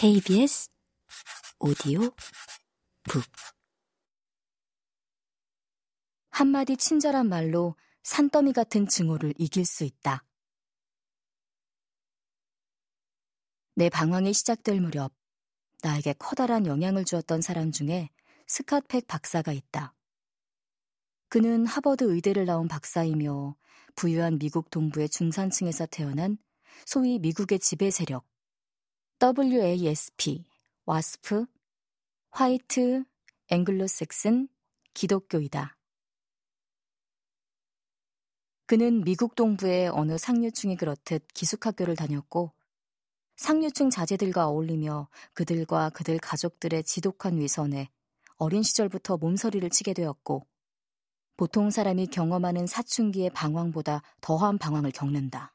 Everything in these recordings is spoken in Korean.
KBS 오디오 북 한마디 친절한 말로 산더미 같은 증오를 이길 수 있다. 내 방황이 시작될 무렵 나에게 커다란 영향을 주었던 사람 중에 스캇팩 박사가 있다. 그는 하버드 의대를 나온 박사이며 부유한 미국 동부의 중산층에서 태어난 소위 미국의 지배 세력 WASP, 와스프, 화이트, 앵글로색슨, 기독교이다. 그는 미국 동부의 어느 상류층이 그렇듯 기숙학교를 다녔고 상류층 자제들과 어울리며 그들과 그들 가족들의 지독한 위선에 어린 시절부터 몸서리를 치게 되었고 보통 사람이 경험하는 사춘기의 방황보다 더한 방황을 겪는다.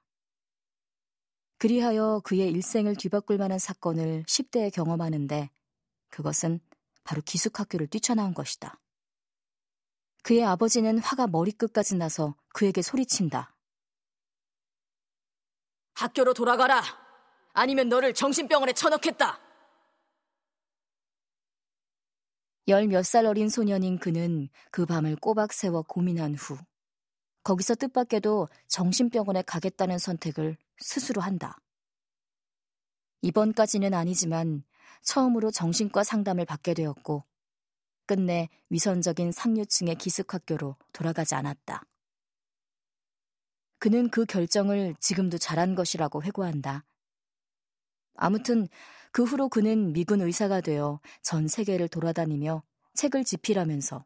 그리하여 그의 일생을 뒤바꿀 만한 사건을 10대에 경험하는데 그것은 바로 기숙학교를 뛰쳐나온 것이다. 그의 아버지는 화가 머리끝까지 나서 그에게 소리친다. 학교로 돌아가라! 아니면 너를 정신병원에 쳐넣겠다! 열 몇 살 어린 소년인 그는 그 밤을 꼬박 세워 고민한 후 거기서 뜻밖에도 정신병원에 가겠다는 선택을 스스로 한다. 이번까지는 아니지만 처음으로 정신과 상담을 받게 되었고 끝내 위선적인 상류층의 기숙학교로 돌아가지 않았다. 그는 그 결정을 지금도 잘한 것이라고 회고한다. 아무튼 그 후로 그는 미군 의사가 되어 전 세계를 돌아다니며 책을 집필하면서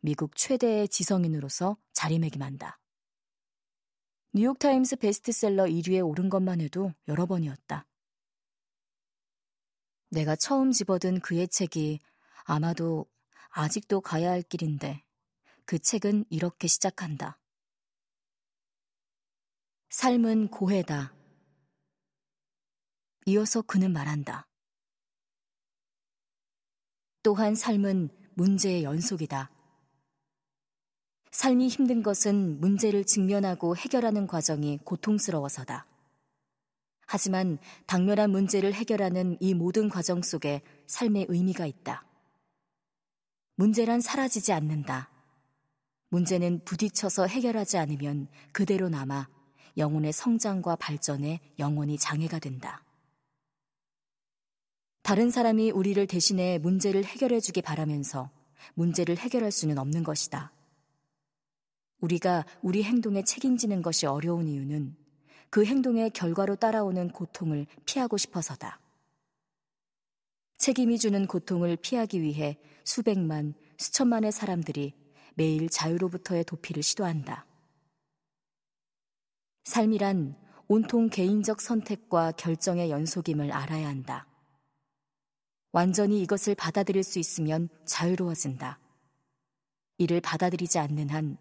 미국 최대의 지성인으로서 자리매김한다. 뉴욕타임스 베스트셀러 1위에 오른 것만 해도 여러 번이었다. 내가 처음 집어든 그의 책이 아마도 아직도 가야 할 길인데 그 책은 이렇게 시작한다. 삶은 고해다. 이어서 그는 말한다. 또한 삶은 문제의 연속이다. 삶이 힘든 것은 문제를 직면하고 해결하는 과정이 고통스러워서다. 하지만 당면한 문제를 해결하는 이 모든 과정 속에 삶의 의미가 있다. 문제란 사라지지 않는다. 문제는 부딪혀서 해결하지 않으면 그대로 남아 영혼의 성장과 발전에 영원히 장애가 된다. 다른 사람이 우리를 대신해 문제를 해결해 주기 바라면서 문제를 해결할 수는 없는 것이다. 우리가 우리 행동에 책임지는 것이 어려운 이유는 그 행동의 결과로 따라오는 고통을 피하고 싶어서다. 책임이 주는 고통을 피하기 위해 수백만, 수천만의 사람들이 매일 자유로부터의 도피를 시도한다. 삶이란 온통 개인적 선택과 결정의 연속임을 알아야 한다. 완전히 이것을 받아들일 수 있으면 자유로워진다. 이를 받아들이지 않는 한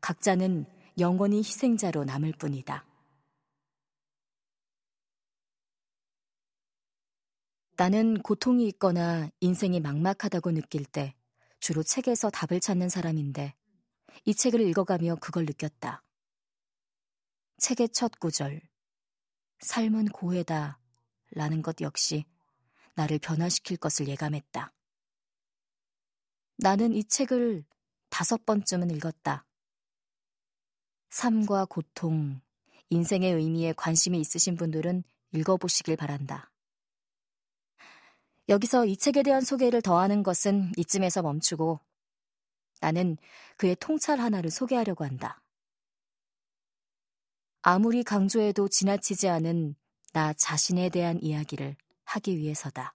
각자는 영원히 희생자로 남을 뿐이다. 나는 고통이 있거나 인생이 막막하다고 느낄 때 주로 책에서 답을 찾는 사람인데 이 책을 읽어가며 그걸 느꼈다. 책의 첫 구절. 삶은 고해다. 라는 것 역시 나를 변화시킬 것을 예감했다. 나는 이 책을 다섯 번쯤은 읽었다. 삶과 고통, 인생의 의미에 관심이 있으신 분들은 읽어보시길 바란다. 여기서 이 책에 대한 소개를 더하는 것은 이쯤에서 멈추고 나는 그의 통찰 하나를 소개하려고 한다. 아무리 강조해도 지나치지 않은 나 자신에 대한 이야기를 하기 위해서다.